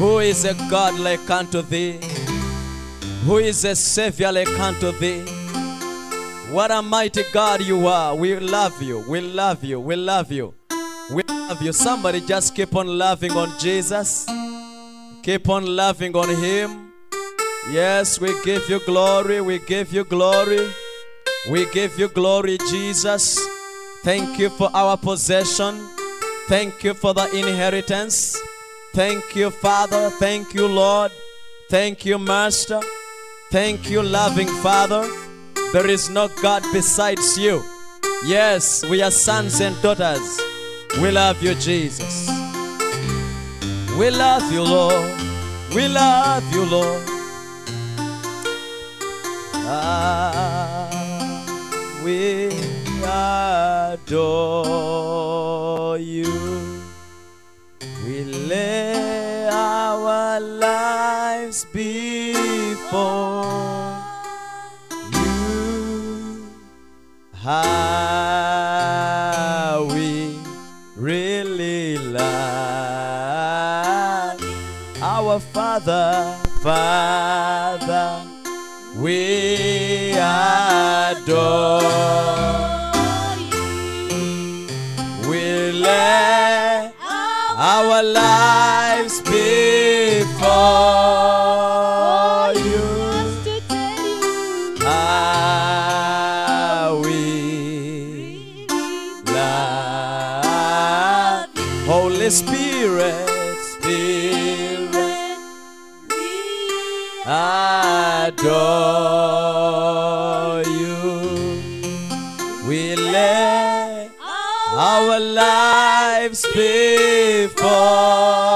Who is a God like unto thee? Who is a Savior like unto thee? What a mighty God you are. We love you. We love you. We love you. We love you. Somebody just keep on loving on Jesus. Keep on loving on Him. Yes, we give you glory. We give you glory. We give you glory, Jesus. Thank you for our possession. Thank you for the inheritance. Thank you, Father. Thank you, Lord. Thank you, Master. Thank you, loving Father. There is no God besides you. Yes, we are sons and daughters. We love you, Jesus. We love you, Lord. We love you, Lord. Ah, we adore you. We our lives before you. How we really love our Father, Father, we adore. We lay our lives love Holy Spirit, Spirit, we adore you. We lay our lives before